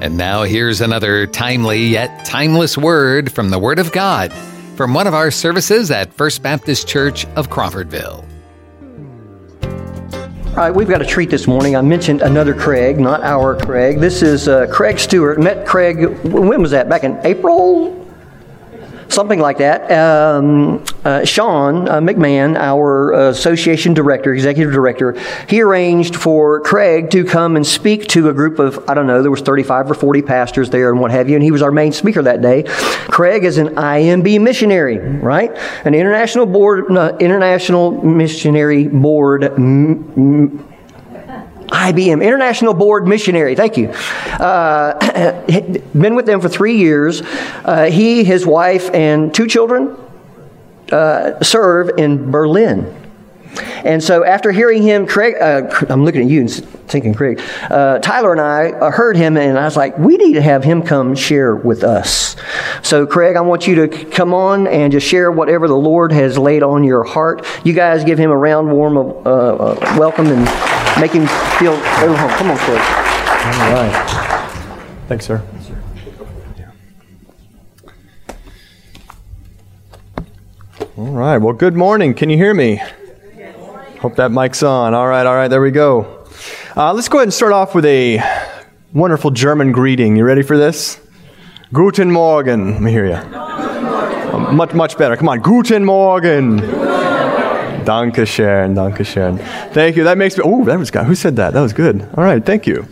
And now here's another timely yet timeless word from the Word of God from one of our services at First Baptist Church of Crawfordville. All right, we've got a treat this morning. I mentioned another Craig, not our Craig. This is uh, Craig Stewart. Met Craig, when was that? Back in April? Something like that. Um, uh, Sean uh, McMahon, our uh, association director, executive director, he arranged for Craig to come and speak to a group of, I don't know, there was 35 or 40 pastors there and what have you, and he was our main speaker that day. Craig is an IMB missionary, right? An international board, international missionary board. M- m- IBM, International Board Missionary. Thank you. Uh, been with them for three years. Uh, he, his wife, and two children uh, serve in Berlin. And so after hearing him, Craig, uh, I'm looking at you and thinking, Craig, uh, Tyler and I uh, heard him, and I was like, we need to have him come share with us. So, Craig, I want you to come on and just share whatever the Lord has laid on your heart. You guys give him a round, warm welcome and make him feel at home. Come on, Craig. All right. Thanks, sir. All right. Well, good morning. Can you hear me? Hope that mic's on. All right, all right, there we go. Uh, let's go ahead and start off with a wonderful German greeting. You ready for this? Guten Morgen. Let me hear you. Uh, much, much better. Come on. Guten Morgen. Danke schön, danke schön. Thank you. That makes me. Oh, that was good. Who said that? That was good. All right, thank you.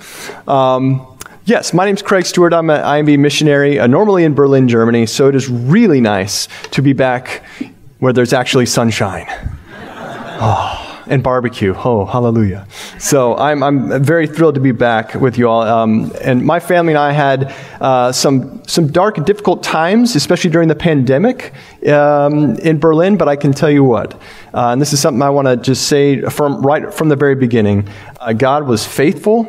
Um, Yes, my name's Craig Stewart. I'm an IMB missionary, uh, normally in Berlin, Germany. So it is really nice to be back where there's actually sunshine. Oh and barbecue. Oh, hallelujah. So I'm, I'm very thrilled to be back with you all. Um, and my family and I had uh, some, some dark and difficult times, especially during the pandemic um, in Berlin, but I can tell you what, uh, and this is something I want to just say from right from the very beginning uh, God was faithful.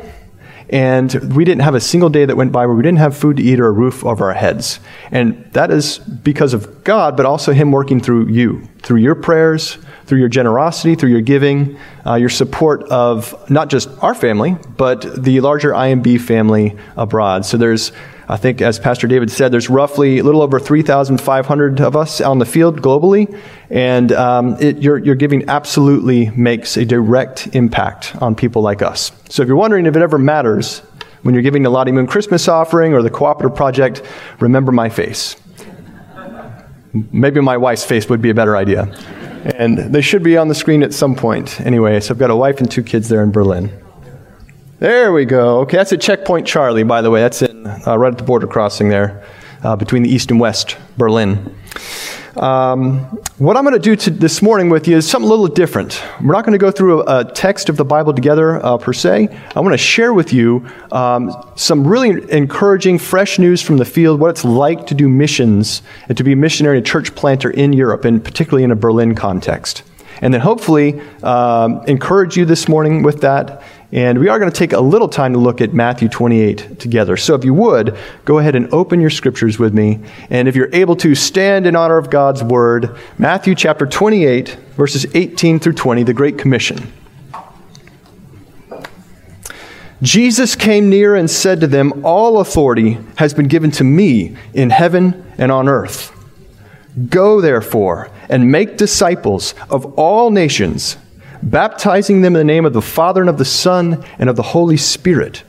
And we didn't have a single day that went by where we didn't have food to eat or a roof over our heads. And that is because of God, but also Him working through you, through your prayers, through your generosity, through your giving, uh, your support of not just our family, but the larger IMB family abroad. So there's, I think, as Pastor David said, there's roughly a little over 3,500 of us on the field globally, and um, it, your, your giving absolutely makes a direct impact on people like us. So if you're wondering if it ever matters when you're giving the Lottie Moon Christmas offering or the Cooperative Project, remember my face. Maybe my wife's face would be a better idea. And they should be on the screen at some point. Anyway, so I've got a wife and two kids there in Berlin. There we go. Okay, that's at Checkpoint Charlie, by the way. That's in, uh, right at the border crossing there uh, between the east and west Berlin. Um, what I'm going to do this morning with you is something a little different. We're not going to go through a, a text of the Bible together uh, per se. I want to share with you um, some really encouraging, fresh news from the field, what it's like to do missions and to be a missionary and church planter in Europe, and particularly in a Berlin context. And then hopefully um, encourage you this morning with that and we are going to take a little time to look at Matthew 28 together. So if you would, go ahead and open your scriptures with me. And if you're able to stand in honor of God's word, Matthew chapter 28, verses 18 through 20, the Great Commission. Jesus came near and said to them, All authority has been given to me in heaven and on earth. Go, therefore, and make disciples of all nations baptizing them in the name of the Father and of the Son and of the Holy Spirit,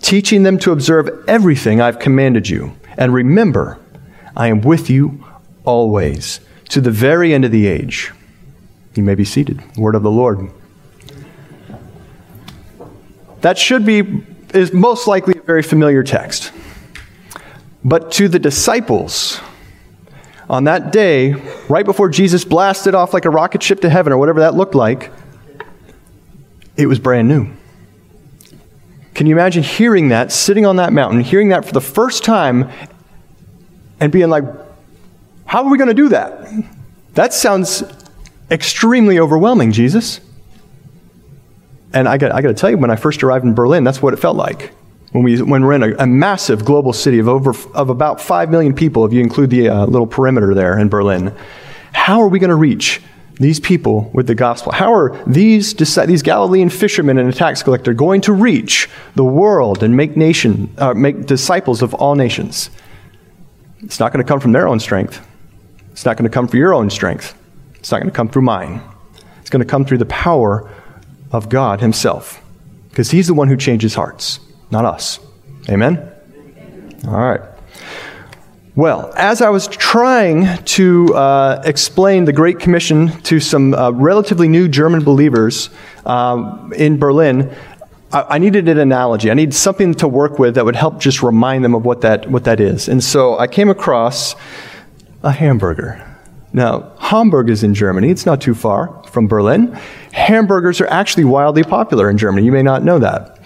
teaching them to observe everything I've commanded you. And remember, I am with you always to the very end of the age. You may be seated. Word of the Lord. That should be, is most likely a very familiar text. But to the disciples, on that day, right before Jesus blasted off like a rocket ship to heaven or whatever that looked like, it was brand new. Can you imagine hearing that, sitting on that mountain, hearing that for the first time, and being like, how are we going to do that? That sounds extremely overwhelming, Jesus. And I got, I got to tell you, when I first arrived in Berlin, that's what it felt like when, we, when we're in a, a, massive global city of, over, of about 5 million people, if you include the uh, little perimeter there in Berlin, how are we going to reach these people with the gospel? How are these, these Galilean fishermen and a tax collector going to reach the world and make, nation, uh, make disciples of all nations? It's not going to come from their own strength. It's not going to come from your own strength. It's not going to come through mine. It's going to come through the power of God Himself. Because He's the one who changes hearts, not us. Amen? All right. Well, as I was trying to uh, explain the Great Commission to some uh, relatively new German believers um, in Berlin, I, I, needed an analogy. I needed something to work with that would help just remind them of what that, what that is. And so I came across a hamburger. Now, Hamburg is in Germany. It's not too far from Berlin. Hamburgers are actually wildly popular in Germany. You may not know that.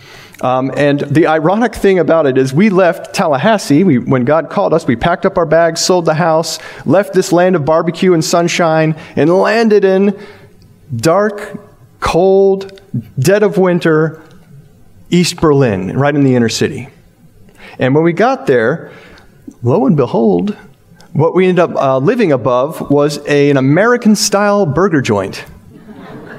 Um, and the ironic thing about it is, we left Tallahassee. We, when God called us, we packed up our bags, sold the house, left this land of barbecue and sunshine, and landed in dark, cold, dead of winter, East Berlin, right in the inner city. And when we got there, lo and behold, what we ended up uh, living above was a, an American style burger joint.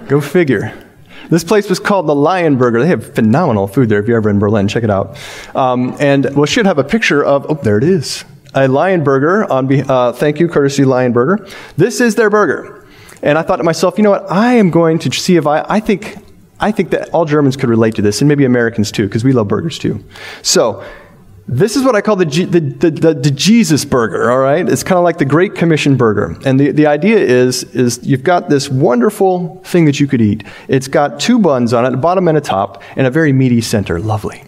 Go figure. This place was called the Lion Burger. They have phenomenal food there if you're ever in Berlin. Check it out. Um, and we should have a picture of, oh, there it is. A Lion Burger on, uh, thank you, courtesy Lion Burger. This is their burger. And I thought to myself, you know what? I am going to see if I, I think, I think that all Germans could relate to this, and maybe Americans too, because we love burgers too. So this is what I call the, the, the, the, the Jesus burger, all right? It's kind of like the Great Commission burger. And the, the idea is, is you've got this wonderful thing that you could eat. It's got two buns on it, a bottom and a top, and a very meaty center. Lovely.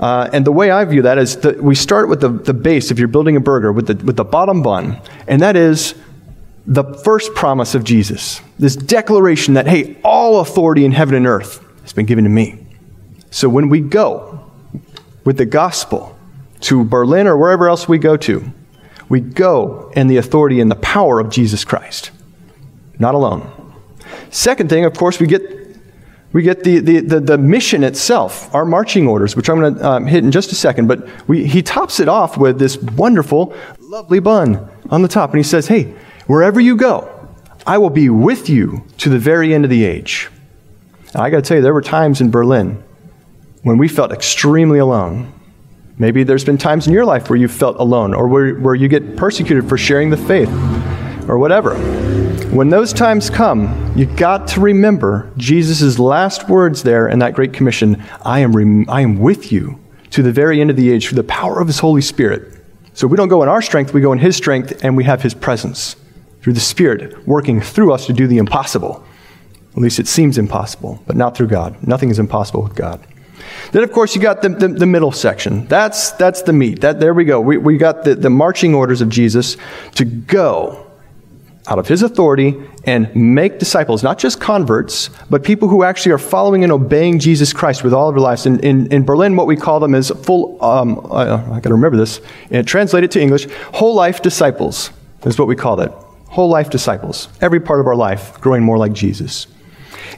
Uh, and the way I view that is that we start with the, the base, if you're building a burger, with the, with the bottom bun, and that is the first promise of Jesus. This declaration that, hey, all authority in heaven and earth has been given to me. So when we go with the gospel, to Berlin or wherever else we go to, we go in the authority and the power of Jesus Christ, not alone. Second thing, of course, we get we get the, the, the, the mission itself, our marching orders, which I'm going to um, hit in just a second. But we, he tops it off with this wonderful, lovely bun on the top. And he says, Hey, wherever you go, I will be with you to the very end of the age. Now, I got to tell you, there were times in Berlin when we felt extremely alone. Maybe there's been times in your life where you felt alone or where, where you get persecuted for sharing the faith or whatever. When those times come, you got to remember Jesus' last words there in that Great Commission I am, rem- I am with you to the very end of the age through the power of His Holy Spirit. So we don't go in our strength, we go in His strength, and we have His presence through the Spirit working through us to do the impossible. At least it seems impossible, but not through God. Nothing is impossible with God. Then, of course, you got the, the, the, middle section. That's, that's the meat. That, there we go. We, we got the, the marching orders of Jesus to go out of his authority and make disciples, not just converts, but people who actually are following and obeying Jesus Christ with all of their lives. In, in, in Berlin, what we call them is full, um, I, I got to remember this, and translate it to English, whole life disciples is what we call that. Whole life disciples. Every part of our life growing more like Jesus.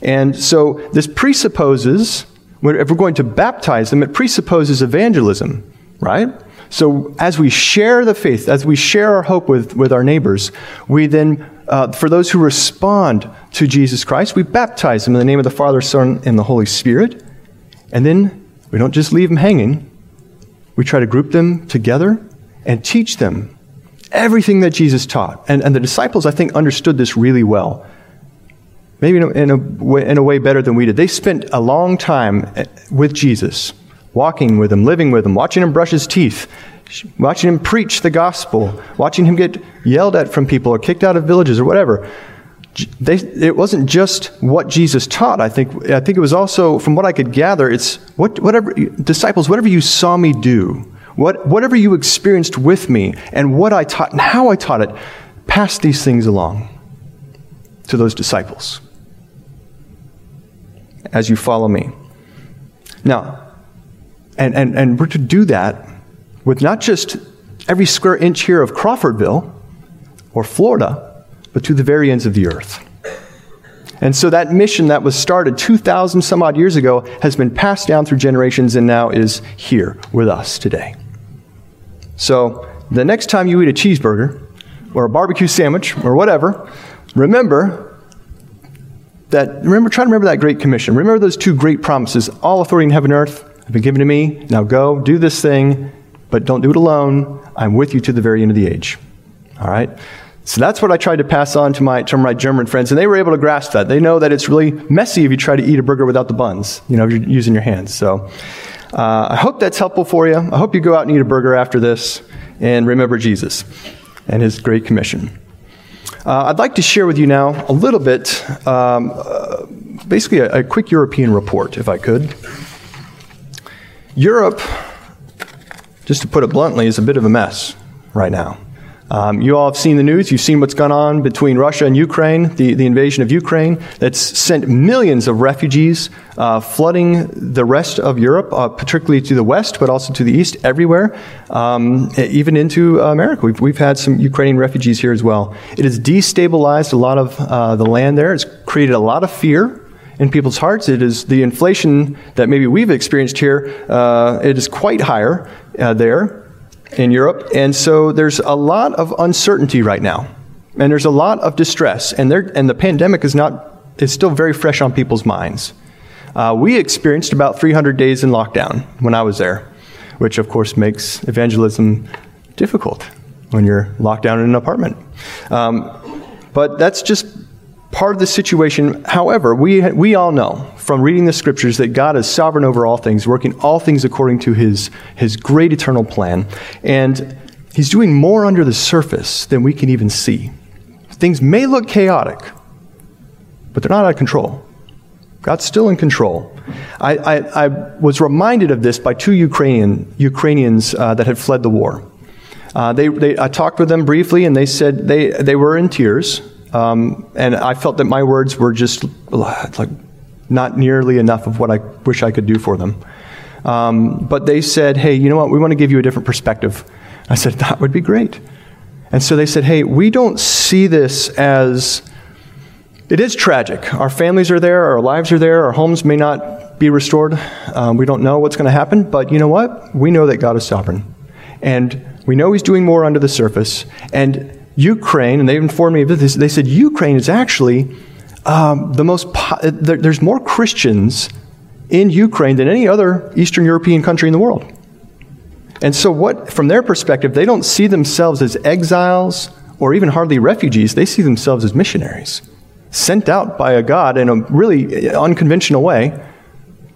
And so this presupposes if we're going to baptize them, it presupposes evangelism, right? So as we share the faith, as we share our hope with, with our neighbors, we then, uh, for those who respond to Jesus Christ, we baptize them in the name of the Father, Son, and the Holy Spirit. And then we don't just leave them hanging. We try to group them together and teach them everything that Jesus taught. And, and the disciples, I think, understood this really well maybe in a, in, a way, in a way better than we did. They spent a long time eh, with Jesus, walking with him, living with him, watching him brush his teeth, watching him preach the gospel, watching him get yelled at from people or kicked out of villages or whatever. They, it wasn't just what Jesus taught. I think, I think it was also, from what I could gather, it's what, whatever, disciples, whatever you saw me do, what, whatever you experienced with me, and what I taught and how I taught it, pass these things along to those disciples as you follow me. Now, and, and, and we're to do that with not just every square inch here of Crawfordville or Florida, but to the very ends of the earth. And so that mission that was started 2,000 some odd years ago has been passed down through generations and now is here with us today. So the next time you eat a cheeseburger or a barbecue sandwich or whatever, remember that, remember, try to remember that Great Commission. Remember those two great promises. All authority in heaven and earth have been given to me. Now go, do this thing, but don't do it alone. I'm with you to the very end of the age. All right? So that's what I tried to pass on to my, to my German friends, and they were able to grasp that. They know that it's really messy if you try to eat a burger without the buns, you know, if you're using your hands. So uh, I hope that's helpful for you. I hope you go out and eat a burger after this and remember Jesus and his great commission. Uh, I'd like to share with you now a little bit, um, uh, basically, a, a quick European report, if I could. Europe, just to put it bluntly, is a bit of a mess right now. Um, you all have seen the news. You've seen what's gone on between Russia and Ukraine, the, the invasion of Ukraine, that's sent millions of refugees uh, flooding the rest of Europe, uh, particularly to the west, but also to the east, everywhere, um, even into America. We've, we've had some Ukrainian refugees here as well. It has destabilized a lot of uh, the land there. It's created a lot of fear in people's hearts. It is the inflation that maybe we've experienced here. Uh, it is quite higher uh, there in Europe. And so there's a lot of uncertainty right now. And there's a lot of distress. And, and the pandemic is, not, is still very fresh on people's minds. Uh, we experienced about 300 days in lockdown when I was there, which of course makes evangelism difficult when you're locked down in an apartment. Um, but that's just part of the situation. However, we, we all know from reading the scriptures that God is sovereign over all things, working all things according to his, his great eternal plan. And he's doing more under the surface than we can even see. Things may look chaotic, but they're not out of control. God's still in control. I, I, I was reminded of this by two Ukrainian, Ukrainians uh, that had fled the war. Uh, they, they, I talked with them briefly, and they said they, they were in tears. Um, and I felt that my words were just like not nearly enough of what I wish I could do for them. Um, but they said, hey, you know what? We want to give you a different perspective. I said, that would be great. And so they said, hey, we don't see this as. It is tragic. Our families are there, our lives are there, our homes may not be restored. Um, we don't know what's going to happen, but you know what? We know that God is sovereign. And we know He's doing more under the surface. And Ukraine, and they informed me of this, they said Ukraine is actually um, the most, po- there, there's more Christians in Ukraine than any other Eastern European country in the world. And so, what, from their perspective, they don't see themselves as exiles or even hardly refugees. They see themselves as missionaries, sent out by a God in a really unconventional way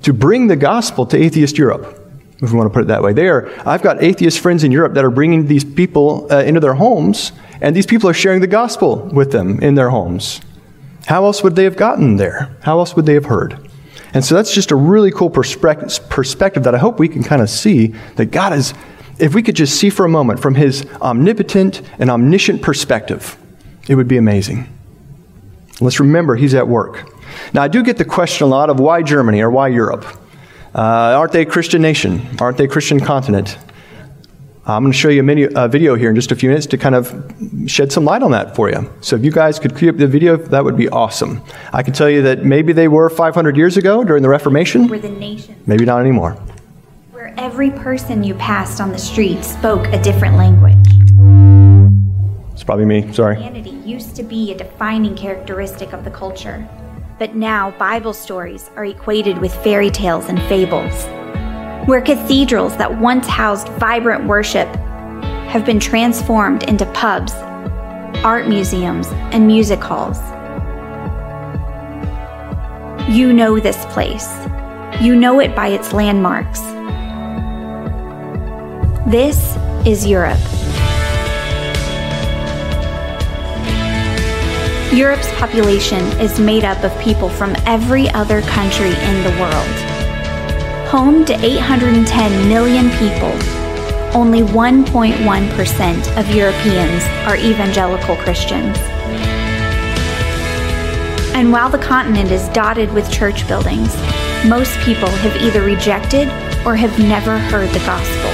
to bring the gospel to atheist Europe if we want to put it that way. They are, I've got atheist friends in Europe that are bringing these people uh, into their homes, and these people are sharing the gospel with them in their homes. How else would they have gotten there? How else would they have heard? And so that's just a really cool perspective that I hope we can kind of see that God is, if we could just see for a moment from his omnipotent and omniscient perspective, it would be amazing. Let's remember he's at work. Now, I do get the question a lot of why Germany or why Europe? Uh, aren't they a Christian nation? Aren't they a Christian continent? I'm going to show you a, mini, a, video here in just a few minutes to kind of shed some light on that for you. So if you guys could cue up the video, that would be awesome. I can tell you that maybe they were 500 years ago during the Reformation. We're the nation. Maybe not anymore. Where every person you passed on the street spoke a different language. It's probably me. Sorry. Christianity used to be a defining characteristic of the culture. But now, Bible stories are equated with fairy tales and fables. Where cathedrals that once housed vibrant worship have been transformed into pubs, art museums, and music halls. You know this place. You know it by its landmarks. This is Europe. Europe's population is made up of people from every other country in the world. Home to 810 million people, only 1.1% of Europeans are evangelical Christians. And while the continent is dotted with church buildings, most people have either rejected or have never heard the gospel.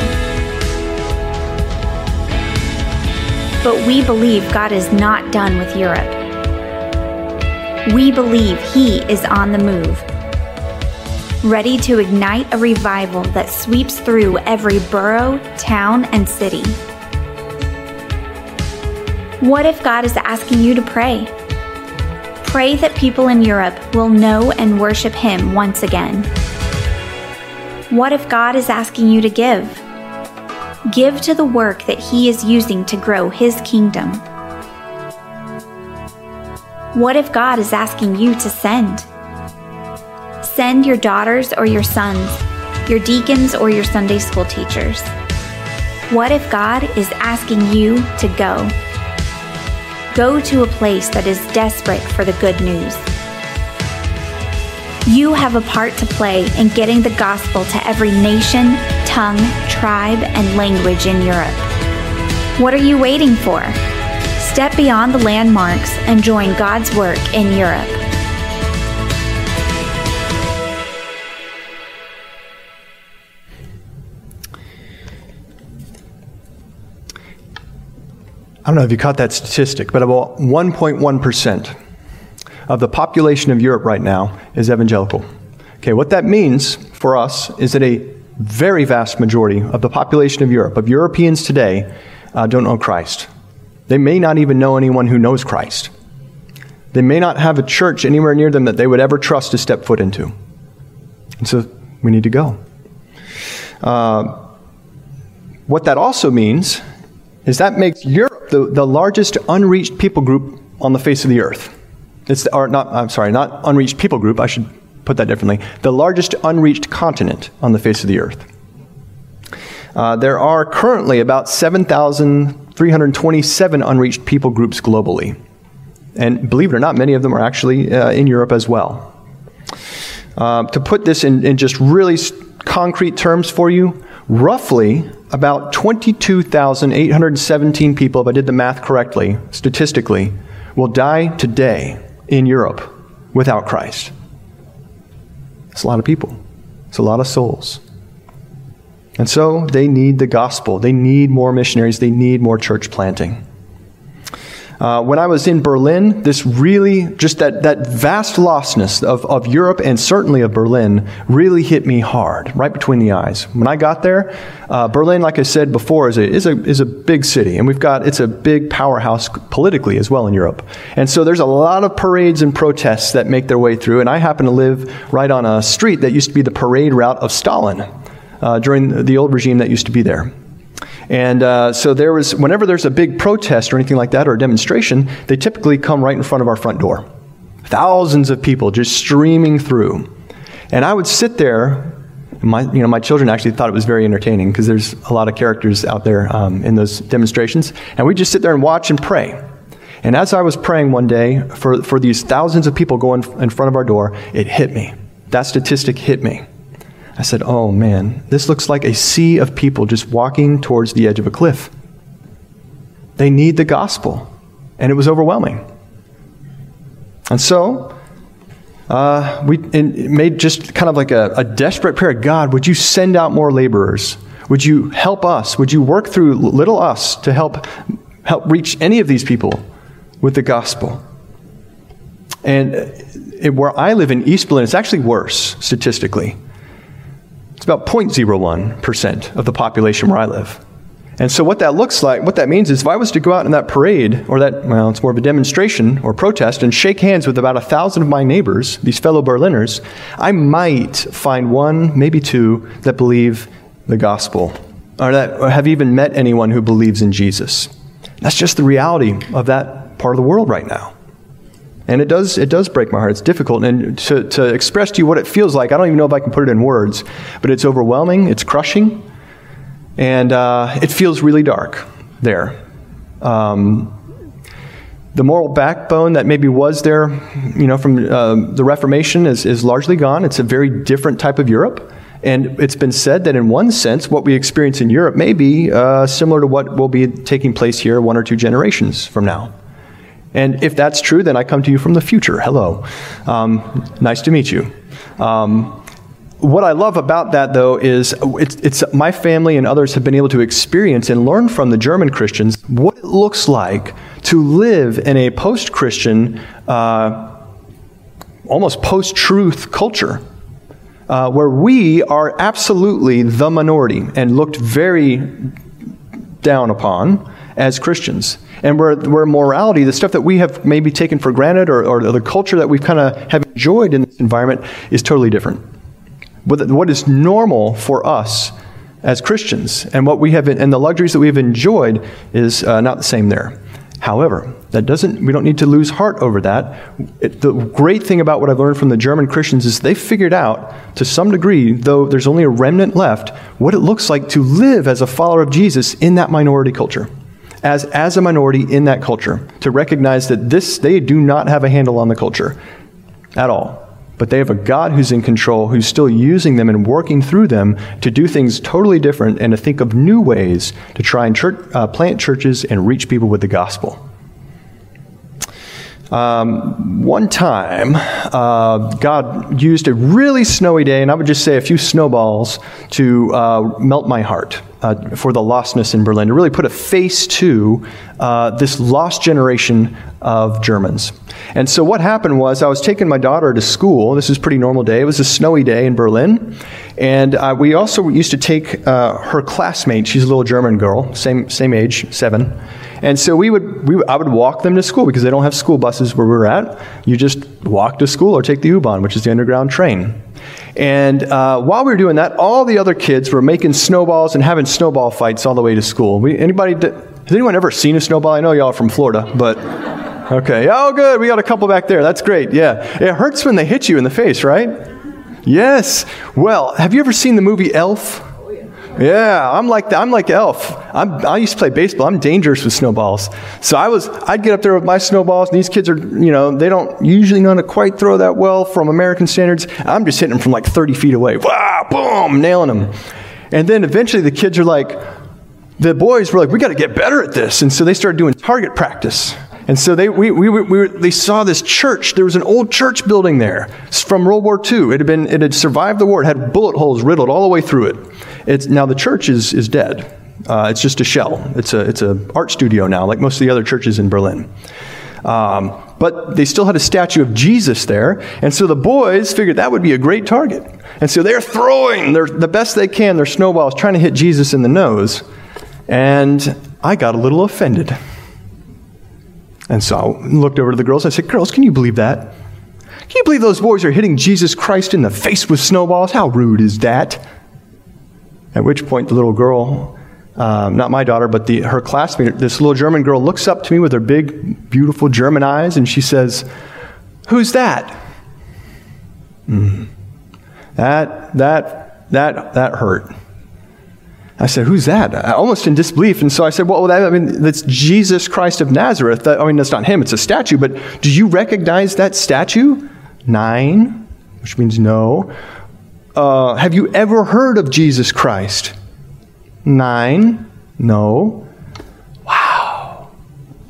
But we believe God is not done with Europe we believe He is on the move, ready to ignite a revival that sweeps through every borough, town, and city. What if God is asking you to pray? Pray that people in Europe will know and worship Him once again. What if God is asking you to give? Give to the work that He is using to grow His kingdom. What if God is asking you to send? Send your daughters or your sons, your deacons or your Sunday school teachers. What if God is asking you to go? Go to a place that is desperate for the good news. You have a part to play in getting the gospel to every nation, tongue, tribe, and language in Europe. What are you waiting for? Step beyond the landmarks and join God's work in Europe. I don't know if you caught that statistic, but about 1.1% of the population of Europe right now is evangelical. Okay, what that means for us is that a very vast majority of the population of Europe, of Europeans today, uh, don't know Christ. They may not even know anyone who knows Christ. They may not have a church anywhere near them that they would ever trust to step foot into. And so we need to go. Uh, what that also means is that makes Europe the, the largest unreached people group on the face of the earth. It's, or not, I'm sorry, not unreached people group, I should put that differently. The largest unreached continent on the face of the earth. Uh, there are currently about 7,327 unreached people groups globally. And believe it or not, many of them are actually uh, in Europe as well. Uh, to put this in, in just really concrete terms for you, roughly about 22,817 people, if I did the math correctly, statistically, will die today in Europe without Christ. It's a lot of people, it's a lot of souls. And so they need the gospel. They need more missionaries. They need more church planting. Uh, when I was in Berlin, this really, just that, that vast lostness of, of Europe and certainly of Berlin really hit me hard, right between the eyes. When I got there, uh, Berlin, like I said before, is a, is, a, is a big city, and we've got, it's a big powerhouse politically as well in Europe. And so there's a lot of parades and protests that make their way through, and I happen to live right on a street that used to be the parade route of Stalin uh, during the old regime that used to be there. And uh, so there was, whenever there's a big protest or anything like that or a demonstration, they typically come right in front of our front door. Thousands of people just streaming through. And I would sit there. My, you know, my children actually thought it was very entertaining because there's a lot of characters out there um, in those demonstrations. And we just sit there and watch and pray. And as I was praying one day for, for these thousands of people going in front of our door, it hit me. That statistic hit me. I said, oh man, this looks like a sea of people just walking towards the edge of a cliff. They need the gospel. And it was overwhelming. And so, uh, we made just kind of like a, a desperate prayer God, would you send out more laborers? Would you help us? Would you work through little us to help, help reach any of these people with the gospel? And it, where I live in East Berlin, it's actually worse statistically. It's about 0.01% of the population where I live. And so, what that looks like, what that means is if I was to go out in that parade, or that, well, it's more of a demonstration or protest, and shake hands with about a thousand of my neighbors, these fellow Berliners, I might find one, maybe two, that believe the gospel, or that have even met anyone who believes in Jesus. That's just the reality of that part of the world right now. And it does, it does break my heart. It's difficult. And to, to express to you what it feels like, I don't even know if I can put it in words, but it's overwhelming, it's crushing, and uh, it feels really dark there. Um, the moral backbone that maybe was there, you know, from uh, the Reformation is, is largely gone. It's a very different type of Europe. And it's been said that in one sense, what we experience in Europe may be uh, similar to what will be taking place here one or two generations from now. And if that's true, then I come to you from the future. Hello. Um, nice to meet you. Um, what I love about that, though, is it's, it's, my family and others have been able to experience and learn from the German Christians what it looks like to live in a post Christian, uh, almost post truth culture. Uh, where we are absolutely the minority and looked very down upon as Christians. And where, where morality, the stuff that we have maybe taken for granted or, or the culture that we've kind of have enjoyed in this environment is totally different. What is normal for us as Christians and what we have and the luxuries that we have enjoyed is uh, not the same there. However, that doesn't we don't need to lose heart over that. It, the great thing about what I've learned from the German Christians is they figured out to some degree, though there's only a remnant left, what it looks like to live as a follower of Jesus in that minority culture. As, as a minority in that culture, to recognize that this, they do not have a handle on the culture at all but they have a God who's in control, who's still using them and working through them to do things totally different and to think of new ways to try and church, uh, plant churches and reach people with the gospel. Um, one time, uh, God used a really snowy day, and I would just say a few snowballs, to uh, melt my heart uh, for the lostness in Berlin, to really put a face to uh, this lost generation of Germans. And so what happened was I was taking my daughter to school. This is a pretty normal day. It was a snowy day in Berlin. And uh, we also used to take uh, her classmate. She's a little German girl, same, same age, seven. And so we would, we, I would walk them to school because they don't have school buses where we're at. You just walk to school or take the U-Bahn, which is the underground train. And uh, while we were doing that, all the other kids were making snowballs and having snowball fights all the way to school. We, anybody, has anyone ever seen a snowball? I know y'all are from Florida, but okay. Oh, good. We got a couple back there. That's great. Yeah. It hurts when they hit you in the face, right? Yes. Well, have you ever seen the movie Elf? Yeah, I'm like I'm like Elf. I'm, I used to play baseball. I'm dangerous with snowballs. So I was I'd get up there with my snowballs, and these kids are you know they don't usually know how to quite throw that well from American standards. I'm just hitting them from like 30 feet away. Wow, boom, nailing them. And then eventually the kids are like, the boys were like, we got to get better at this, and so they started doing target practice. And so they, we, we, we they saw this church. There was an old church building there from World War II. It had, been, it had survived the war. It had bullet holes riddled all the way through it. It's, now the church is, is dead. Uh, it's just a shell. It's a it's a art studio now, like most of the other churches in Berlin. Um, but they still had a statue of Jesus there, and so the boys figured that would be a great target. And so they're throwing their, the best they can their snowballs, trying to hit Jesus in the nose. And I got a little offended. And so I looked over to the girls. I said, Girls, can you believe that? Can you believe those boys are hitting Jesus Christ in the face with snowballs? How rude is that? At which point, the little girl, um, not my daughter, but the, her classmate, this little German girl, looks up to me with her big, beautiful German eyes and she says, Who's that? Mm. That, that, that, that hurt. I said, Who's that? I, almost in disbelief. And so I said, Well, that, I mean, that's Jesus Christ of Nazareth. I mean, that's not him, it's a statue. But do you recognize that statue? Nein, which means no. Uh, have you ever heard of Jesus Christ? Nein, no. Wow.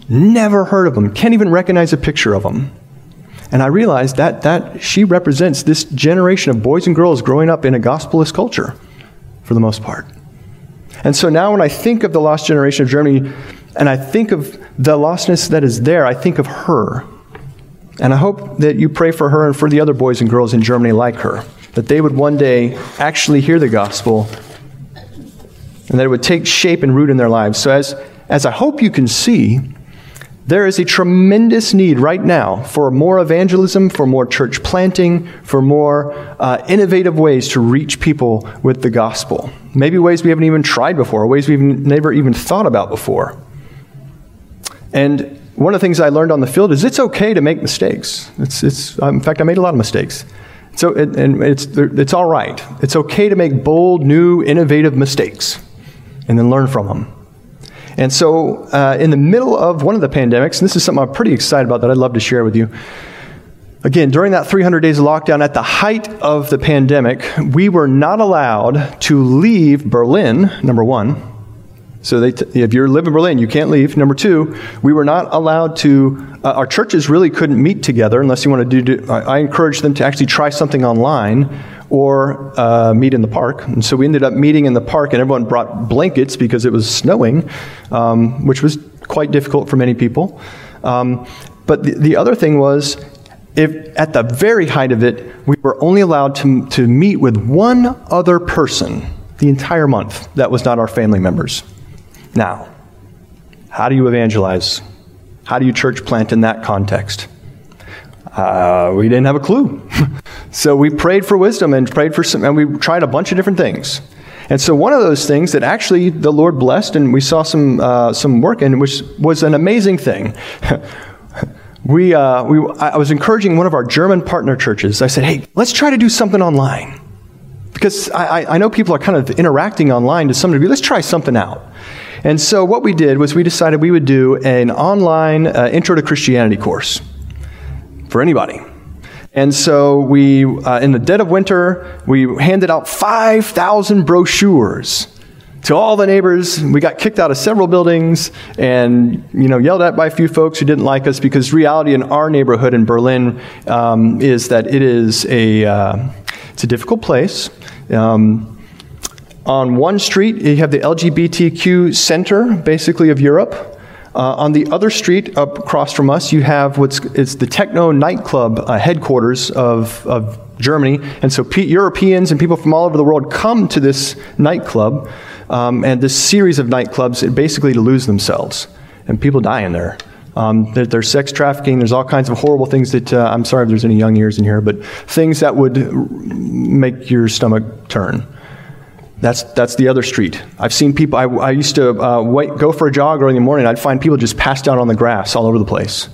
Never heard of him. Can't even recognize a picture of him. And I realized that, that she represents this generation of boys and girls growing up in a gospelist culture, for the most part. And so now when I think of the lost generation of Germany, and I think of the lostness that is there, I think of her. And I hope that you pray for her and for the other boys and girls in Germany like her, that they would one day actually hear the gospel and that it would take shape and root in their lives. So, as, as I hope you can see, there is a tremendous need right now for more evangelism, for more church planting, for more uh, innovative ways to reach people with the gospel. Maybe ways we haven't even tried before, ways we've never even thought about before. And one of the things I learned on the field is it's okay to make mistakes. It's, it's, in fact, I made a lot of mistakes. So, it, and it's, it's all right. It's okay to make bold, new, innovative mistakes and then learn from them. And so, uh, in the middle of one of the pandemics, and this is something I'm pretty excited about that I'd love to share with you. Again, during that 300 days of lockdown, at the height of the pandemic, we were not allowed to leave Berlin, number one. So, t- if you live in Berlin, you can't leave. Number two, we were not allowed to, uh, our churches really couldn't meet together unless you want to do, do I, I them to actually try something online or uh, meet in the park. And so we ended up meeting in the park, and everyone brought blankets because it was snowing, um, which was quite difficult for many people. Um, but the, the other thing was, if at the very height of it, we were only allowed to, to meet with one other person the entire month that was not our family members. Now, How do you evangelize? How do you church plant in that context? Uh, we didn't have a clue. so we prayed for wisdom and prayed for some, and we tried a bunch of different things. And so one of those things that actually the Lord blessed, and we saw some uh, some work in, which was an amazing thing. we, uh, we, I was encouraging one of our German partner churches. I said, "Hey, let's try to do something online." Because I, I know people are kind of interacting online to some degree. Let's try something out. And so what we did was we decided we would do an online uh, Intro to Christianity course for anybody. And so we, uh, in the dead of winter, we handed out 5,000 brochures to all the neighbors. We got kicked out of several buildings and, you know, yelled at by a few folks who didn't like us because reality in our neighborhood in Berlin um, is that it is a, uh, it's a difficult place. Um, on one street, you have the LGBTQ center, basically, of Europe. Uh, on the other street up across from us, you have what's it's the techno nightclub uh, headquarters of, of Germany. And so P- Europeans and people from all over the world come to this nightclub um, and this series of nightclubs basically to lose themselves. And people die in there. Um, there, there's sex trafficking. There's all kinds of horrible things that uh, I'm sorry if there's any young ears in here, but things that would make your stomach turn. That's, that's the other street. I've seen people, I, I used to uh, wait, go for a jog early in the morning, I'd find people just passed out on the grass all over the place.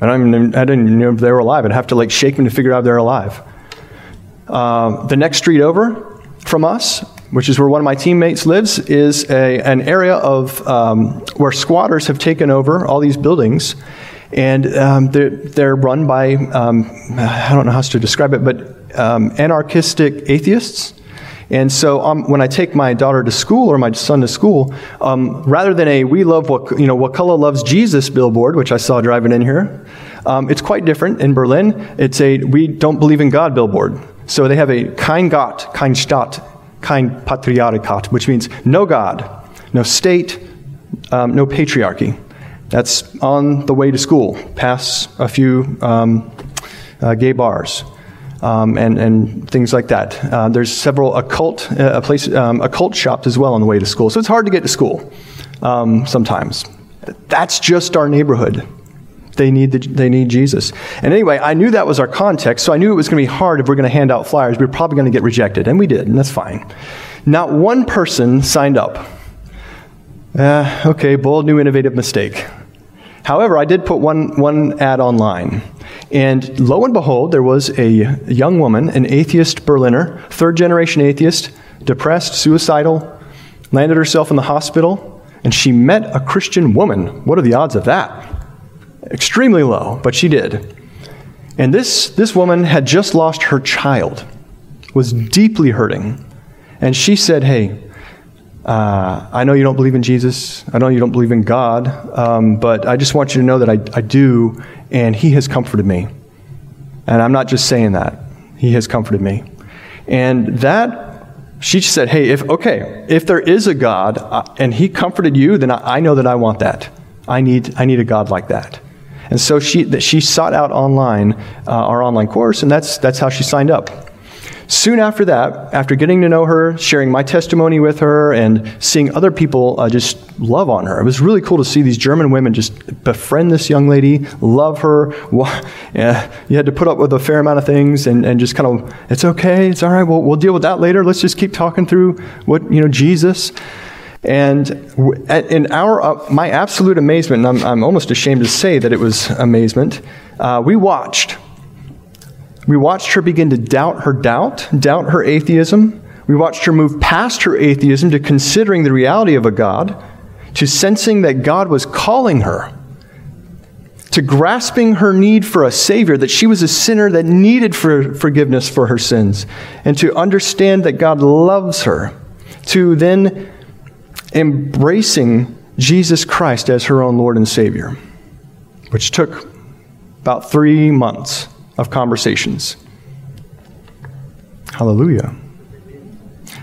I, don't even, I didn't even know if they were alive. I'd have to like shake them to figure out if they're alive. Uh, the next street over from us, which is where one of my teammates lives, is a, an area of um, where squatters have taken over all these buildings, and um, they're, they're, run by um, I don't know how to describe it, but um, anarchistic atheists and so um, when I take my daughter to school or my son to school, um, rather than a "We love what you know, Wakulla loves Jesus" billboard, which I saw driving in here, um, it's quite different in Berlin. It's a "We don't believe in God" billboard. So they have a "Kein Gott, kein Staat, kein Patriarchat," which means no God, no state, um, no patriarchy. That's on the way to school, past a few um, uh, gay bars um, and, and things like that. Uh, there's several occult, uh, place, um, occult shops as well on the way to school. So it's hard to get to school um, sometimes. That's just our neighborhood. They need, the, they need Jesus. And anyway, I knew that was our context, so I knew it was going to be hard if we're going to hand out flyers. We were probably going to get rejected, and we did, and that's fine. Not one person signed up. Uh, okay, bold, new, innovative mistake. However, I did put one, one ad online. And lo and behold, there was a young woman, an atheist Berliner, third generation atheist, depressed, suicidal, landed herself in the hospital, and she met a Christian woman. What are the odds of that? Extremely low, but she did. And this, this woman had just lost her child, was deeply hurting. And she said, Hey, uh, I know you don't believe in Jesus. I know you don't believe in God, um, but I just want you to know that I, I do, and He has comforted me. And I'm not just saying that. He has comforted me. And that, she said, hey, if, okay, if there is a God uh, and He comforted you, then I, I know that I want that. I need, I need a God like that. And so she, that she sought out online uh, our online course, and that's, that's how she signed up. Soon after that, after getting to know her, sharing my testimony with her, and seeing other people uh, just love on her, it was really cool to see these German women just befriend this young lady, love her. Yeah, you had to put up with a fair amount of things and, and just kind of, it's okay, it's all right, we'll, we'll deal with that later. Let's just keep talking through what, you know, Jesus. And in our, uh, my absolute amazement, I'm, I'm almost ashamed to say that it was amazement, uh, we watched we watched her begin to doubt her doubt, doubt her atheism. We watched her move past her atheism to considering the reality of a God, to sensing that God was calling her, to grasping her need for a Savior, that she was a sinner that needed for forgiveness for her sins, and to understand that God loves her, to then embracing Jesus Christ as her own Lord and Savior, which took about three months of conversations. Hallelujah.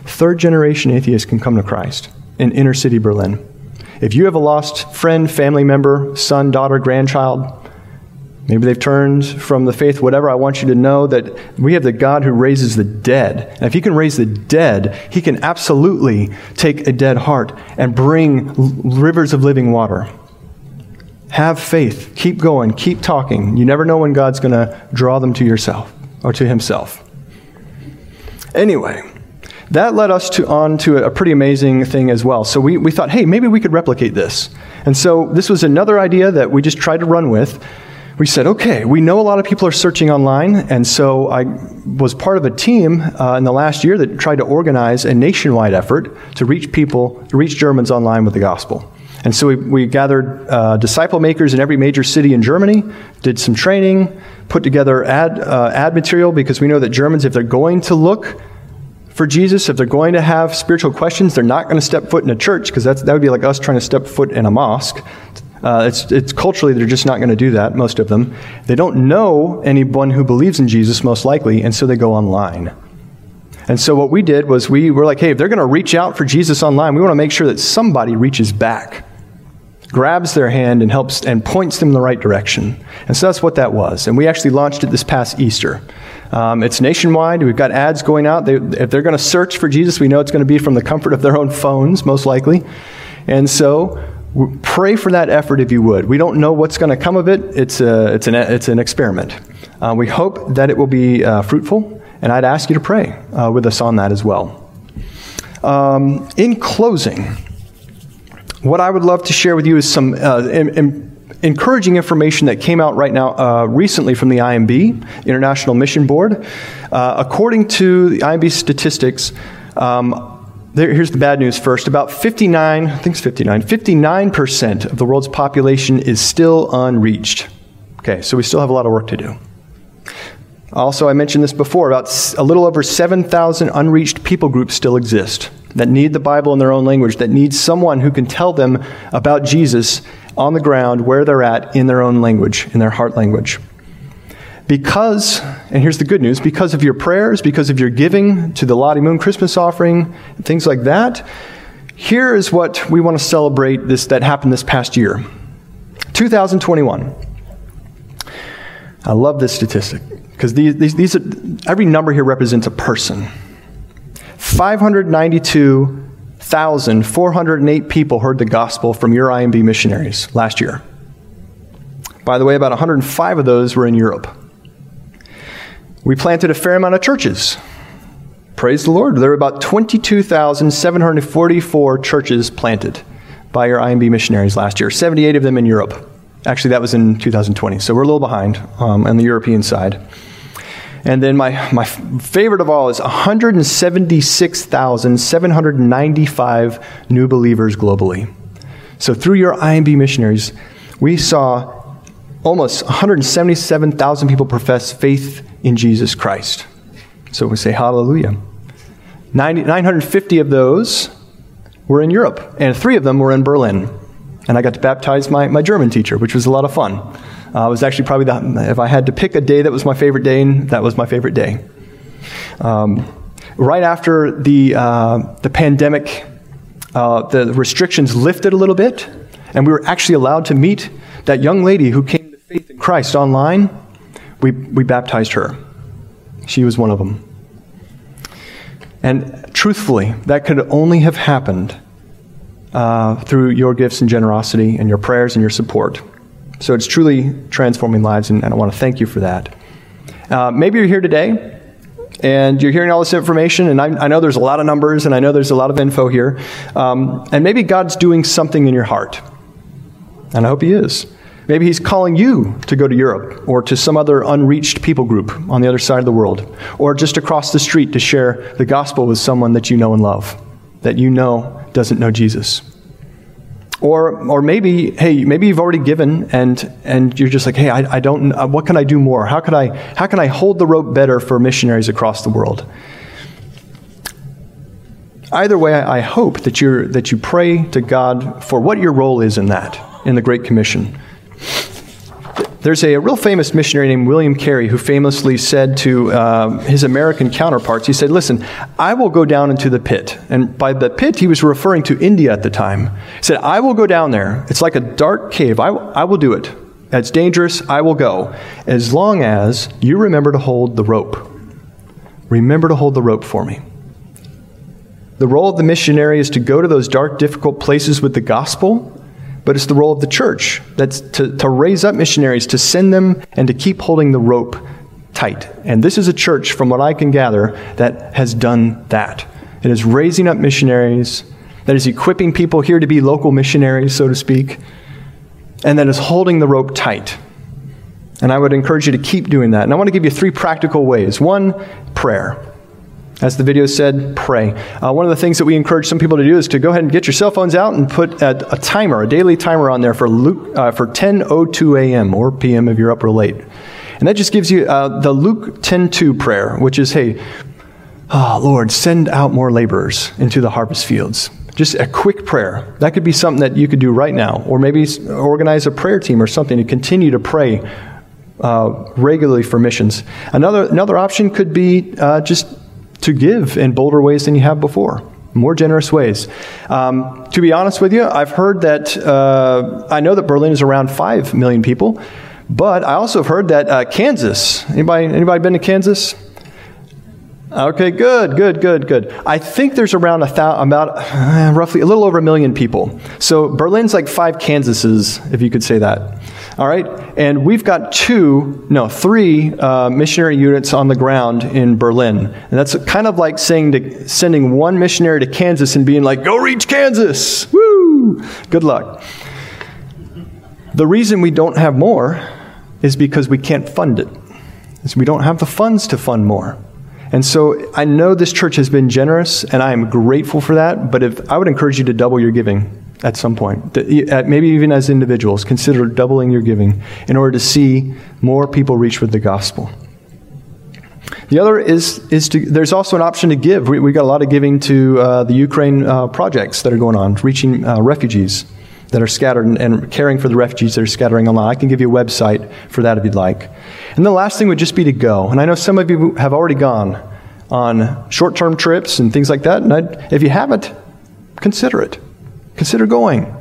Third generation atheists can come to Christ in inner city Berlin. If you have a lost friend, family member, son, daughter, grandchild, maybe they've turned from the faith, whatever, I want you to know that we have the God who raises the dead. And if He can raise the dead, He can absolutely take a dead heart and bring rivers of living water. Have faith. Keep going. Keep talking. You never know when God's going to draw them to yourself or to Himself. Anyway, that led us to, on to a pretty amazing thing as well. So we, we thought, hey, maybe we could replicate this. And so this was another idea that we just tried to run with. We said, okay, we know a lot of people are searching online, and so I was part of a team uh, in the last year that tried to organize a nationwide effort to reach people, reach Germans online with the gospel. And so we, we gathered uh, disciple makers in every major city in Germany, did some training, put together ad, uh, ad material because we know that Germans, if they're going to look for Jesus, if they're going to have spiritual questions, they're not going to step foot in a church because that would be like us trying to step foot in a mosque. Uh, it's, it's culturally, they're just not going to do that, most of them. They don't know anyone who believes in Jesus, most likely, and so they go online. And so what we did was we were like, hey, if they're going to reach out for Jesus online, we want to make sure that somebody reaches back, grabs their hand and helps and points them in the right direction. And so that's what that was. And we actually launched it this past Easter. Um, it's nationwide. We've got ads going out. They, if they're going to search for Jesus, we know it's going to be from the comfort of their own phones, most likely. And so pray for that effort if you would. We don't know what's going to come of it. It's, a, it's, an, it's an experiment. Uh, we hope that it will be uh, fruitful, and I'd ask you to pray uh, with us on that as well. Um, in closing, what I would love to share with you is some uh, in, in encouraging information that came out right now uh, recently from the IMB, International Mission Board. Uh, according to the IMB statistics, um, there, here's the bad news first. About 59, I think it's 59, 59% of the world's population is still unreached. Okay, so we still have a lot of work to do. Also, I mentioned this before about a little over 7,000 unreached people groups still exist that need the Bible in their own language, that need someone who can tell them about Jesus on the ground where they're at in their own language, in their heart language. Because, and here's the good news, because of your prayers, because of your giving to the Lottie Moon Christmas offering, things like that, here is what we want to celebrate this that happened this past year. 2021. I love this statistic because these, these, these every number here represents a person. 592 1,408 people heard the gospel from your IMB missionaries last year. By the way, about 105 of those were in Europe. We planted a fair amount of churches. Praise the Lord. There were about 22,744 churches planted by your IMB missionaries last year, 78 of them in Europe. Actually, that was in 2020, so we're a little behind um, on the European side. And then my, my favorite of all is 176,795 new believers globally. So through your IMB missionaries, we saw almost 177,000 people profess faith in Jesus Christ. So we say hallelujah. 90, 950 of those were in Europe, and three of them were in Berlin. And I got to baptize my, my German teacher, which was a lot of fun. Uh, it was actually probably the, if I had to pick a day that was my favorite day, that was my favorite day. Um, right after the, uh, the pandemic, uh, the restrictions lifted a little bit, and we were actually allowed to meet that young lady who came to faith in Christ online. We, we baptized her. She was one of them. And truthfully, that could only have happened uh, through your gifts and generosity and your prayers and your support. So it's truly transforming lives, and, I want to thank you for that. Uh, maybe you're here today and you're hearing all this information, and I, I, know there's a lot of numbers and I know there's a lot of info here, um, and maybe God's doing something in your heart. And I hope He is. Maybe He's calling you to go to Europe or to some other unreached people group on the other side of the world, or just across the street to share the gospel with someone that you know and love, that you know doesn't know Jesus. Or, or maybe, hey, maybe you've already given and, and you're just like, hey, I, I don't, uh, what can I do more? How can I, how can I hold the rope better for missionaries across the world? Either way, I hope that, you're, that you pray to God for what your role is in that, in the Great Commission. There's a, a, real famous missionary named William Carey who famously said to uh, his American counterparts, he said, Listen, I will go down into the pit. And by the pit, he was referring to India at the time. He said, I will go down there. It's like a dark cave. I, I will do it. It's dangerous. I will go. As long as you remember to hold the rope. Remember to hold the rope for me. The role of the missionary is to go to those dark, difficult places with the gospel but it's the role of the church that's to, to raise up missionaries, to send them, and to keep holding the rope tight. And this is a church, from what I can gather, that has done that. It is raising up missionaries, that is equipping people here to be local missionaries, so to speak, and that is holding the rope tight. And I would encourage you to keep doing that. And I want to give you three practical ways. One, prayer. As the video said, pray. Uh, one of the things that we encourage some people to do is to go ahead and get your cell phones out and put a, a timer, a daily timer on there for, Luke, uh, for 10.02 a.m. or p.m. if you're up real late. And that just gives you uh, the Luke 10.2 prayer, which is, hey, oh, Lord, send out more laborers into the harvest fields. Just a quick prayer. That could be something that you could do right now. Or maybe organize a prayer team or something to continue to pray uh, regularly for missions. Another, another option could be uh, just to give in bolder ways than you have before, more generous ways. Um, to be honest with you, I've heard that, uh, I know that Berlin is around 5 million people, but I also have heard that uh, Kansas, anybody, anybody been to Kansas? Okay, good, good, good, good. I think there's around a thousand, about uh, roughly a little over a million people. So Berlin's like five Kansases, if you could say that. All right, and we've got two, no, three uh, missionary units on the ground in Berlin, and that's kind of like saying to sending one missionary to Kansas and being like, "Go reach Kansas!" Woo! Good luck. The reason we don't have more is because we can't fund it. Is we don't have the funds to fund more. And so I know this church has been generous, and I am grateful for that. But if I would encourage you to double your giving at some point, maybe even as individuals, consider doubling your giving in order to see more people reach with the gospel. The other is, is to, there's also an option to give. We, we got a lot of giving to uh, the Ukraine uh, projects that are going on, reaching uh, refugees that are scattered and, and, caring for the refugees that are scattering online. I can give you a website for that if you'd like. And the last thing would just be to go. And I know some of you have already gone on short term trips and things like that. And I'd, if you haven't, consider it. Consider going.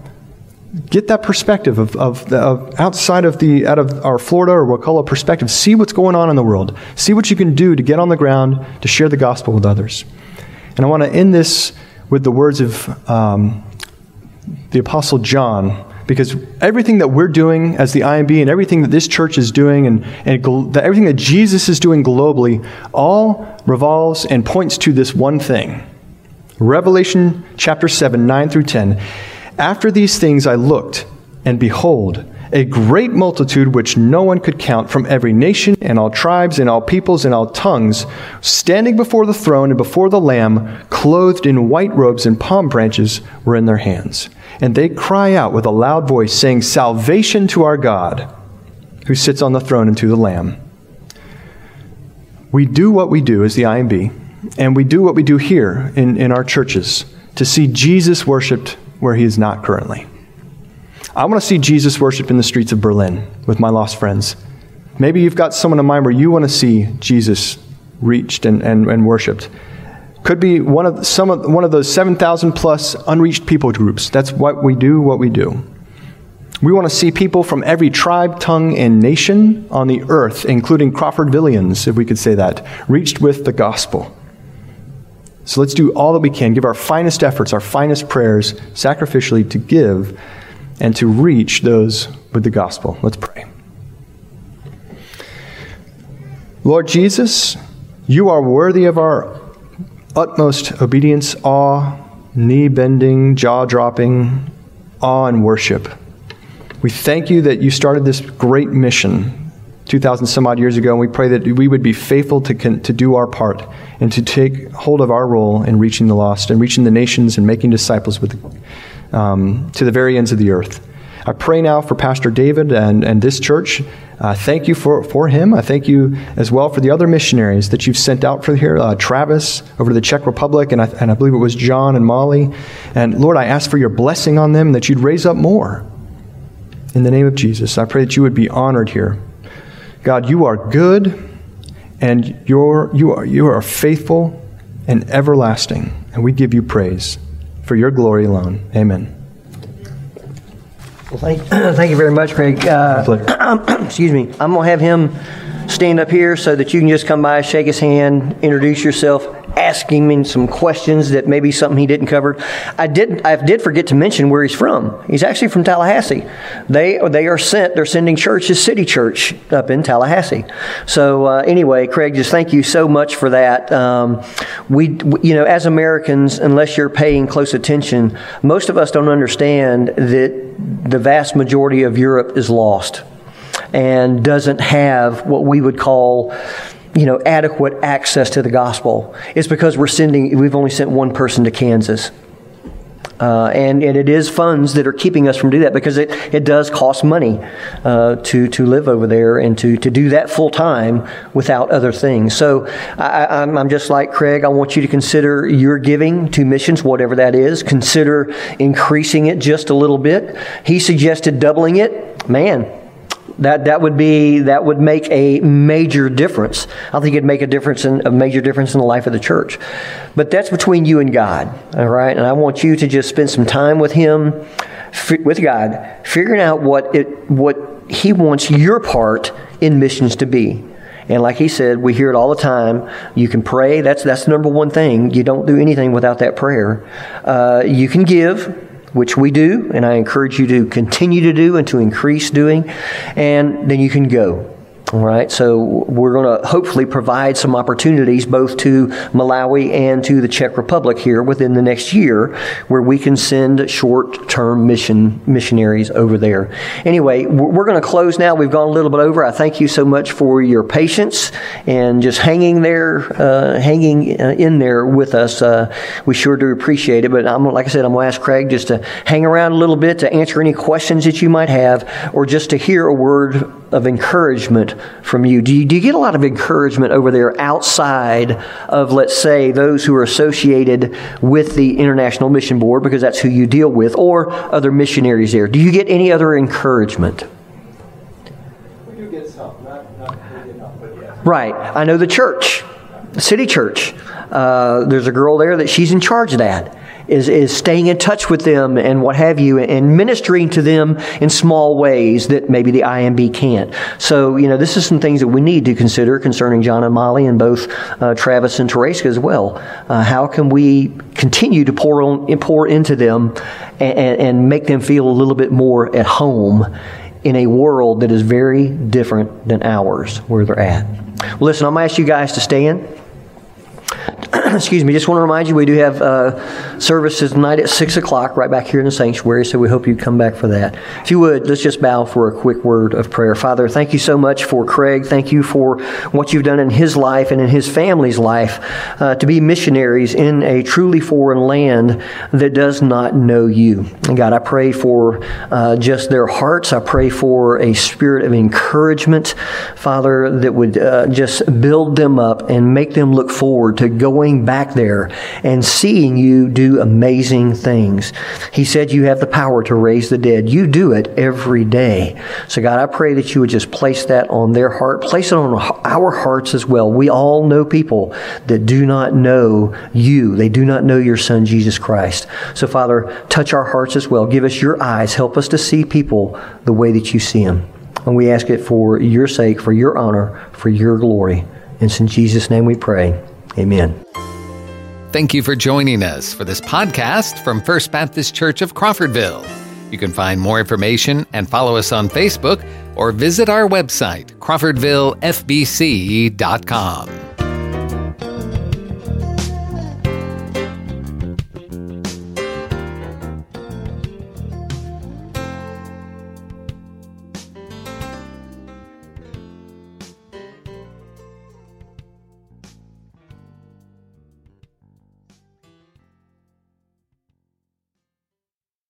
Get that perspective of, of, the, of, outside of the out of our Florida or Wakulla perspective. See what's going on in the world. See what you can do to get on the ground to share the gospel with others. And I want to end this with the words of um, the Apostle John, because everything that we're doing as the IMB and everything that this church is doing and, and gl- everything that Jesus is doing globally all revolves and points to this one thing. Revelation chapter 7, 9 through 10. After these things I looked, and behold, a great multitude which no one could count from every nation and all tribes and all peoples and all tongues, standing before the throne and before the Lamb, clothed in white robes and palm branches were in their hands. And they cry out with a loud voice, saying, Salvation to our God, who sits on the throne and to the Lamb. We do what we do as the IMB, and we do what we do here in, in our churches to see Jesus worshiped where he is not currently. I want to see Jesus worshiped in the streets of Berlin with my lost friends. Maybe you've got someone in mind where you want to see Jesus reached and, and, and worshiped. Could be one of some of one of those 7,000 plus unreached people groups. That's what we do, what we do. We want to see people from every tribe, tongue, and nation on the earth, including Crawfordvillians, if we could say that, reached with the gospel. So let's do all that we can, give our finest efforts, our finest prayers sacrificially to give and to reach those with the gospel. Let's pray. Lord Jesus, you are worthy of our utmost obedience, awe, knee bending, jaw dropping, awe, and worship. We thank you that you started this great mission 2,000 some odd years ago, and we pray that we would be faithful to, to do our part and to take hold of our role in reaching the lost and reaching the nations and making disciples with um, to the very ends of the earth. I pray now for Pastor David and, and this church. Uh, thank you for, for him. I thank you as well for the other missionaries that you've sent out for here uh, Travis over to the Czech Republic, and I, and I believe it was John and Molly. And Lord, I ask for your blessing on them, that you'd raise up more. In the name of Jesus, I pray that you would be honored here. God, you are good, and you're, you, are, you are faithful and everlasting, and we give you praise for your glory alone. Amen. Well, thank, thank you very much, Craig. Uh, excuse me. I'm going to have him stand up here so that you can just come by, shake his hand, introduce yourself. Asking him some questions that maybe something he didn't cover. I did I did forget to mention where he's from. He's actually from Tallahassee. They they are sent. They're sending churches City Church up in Tallahassee. So uh, anyway, Craig, just thank you so much for that. Um, we you know as Americans, unless you're paying close attention, most of us don't understand that the vast majority of Europe is lost and doesn't have what we would call you know, adequate access to the gospel. It's because we're sending, we've only sent one person to Kansas. Uh, and, and it is funds that are keeping us from doing that because it, it does cost money uh, to, to live over there and to, to do that full time without other things. So I, I'm just like Craig. I want you to consider your giving to missions, whatever that is. Consider increasing it just a little bit. He suggested doubling it. Man, that, that would be that would make a major difference. I think it'd make a difference in a major difference in the life of the church. But that's between you and God, all right? And I want you to just spend some time with Him, with God, figuring out what it what He wants your part in missions to be. And like he said, we hear it all the time. You can pray. That's that's the number one thing. You don't do anything without that prayer. Uh, you can give which we do, and I encourage you to continue to do and to increase doing, and then you can go. All right, so we're going to hopefully provide some opportunities both to Malawi and to the Czech Republic here within the next year where we can send short term mission missionaries over there. Anyway, we're going to close now. We've gone a little bit over. I thank you so much for your patience and just hanging there, uh, hanging uh, in there with us. Uh, we sure do appreciate it. But I'm, like I said, I'm going to ask Craig just to hang around a little bit to answer any questions that you might have or just to hear a word of encouragement from you? Do, you? do you get a lot of encouragement over there outside of, let's say, those who are associated with the International Mission Board, because that's who you deal with, or other missionaries there? Do you get any other encouragement? We do get some, not, not enough, but yes. Right. I know the church, the city church. Uh, there's a girl there that she's in charge of that is, is staying in touch with them and what have you, and ministering to them in small ways that maybe the IMB can't. So, you know, this is some things that we need to consider concerning John and Molly and both uh, Travis and Tereska as well. Uh, how can we continue to pour, on, pour into them and, and make them feel a little bit more at home in a world that is very different than ours, where they're at? Well, listen, I'm going to ask you guys to stand. excuse me, just want to remind you we do have uh, services tonight at 6 o'clock right back here in the sanctuary, so we hope you come back for that. If you would, let's just bow for a quick word of prayer. Father, thank you so much for Craig. Thank you for what you've done in his life and in his family's life uh, to be missionaries in a truly foreign land that does not know you. And God, I pray for uh, just their hearts. I pray for a spirit of encouragement, Father, that would uh, just build them up and make them look forward to back there and seeing you do amazing things. He said you have the power to raise the dead. You do it every day. So, God, I pray that you would just place that on their heart, place it on our hearts as well. We all know people that do not know you, they do not know your Son, Jesus Christ. So, Father, touch our hearts as well. Give us your eyes. Help us to see people the way that you see them. And we ask it for your sake, for your honor, for your glory. And it's in Jesus' name we pray. Amen. Thank you for joining us for this podcast from First Baptist Church of Crawfordville. You can find more information and follow us on Facebook or visit our website, crawfordvillefbc.com.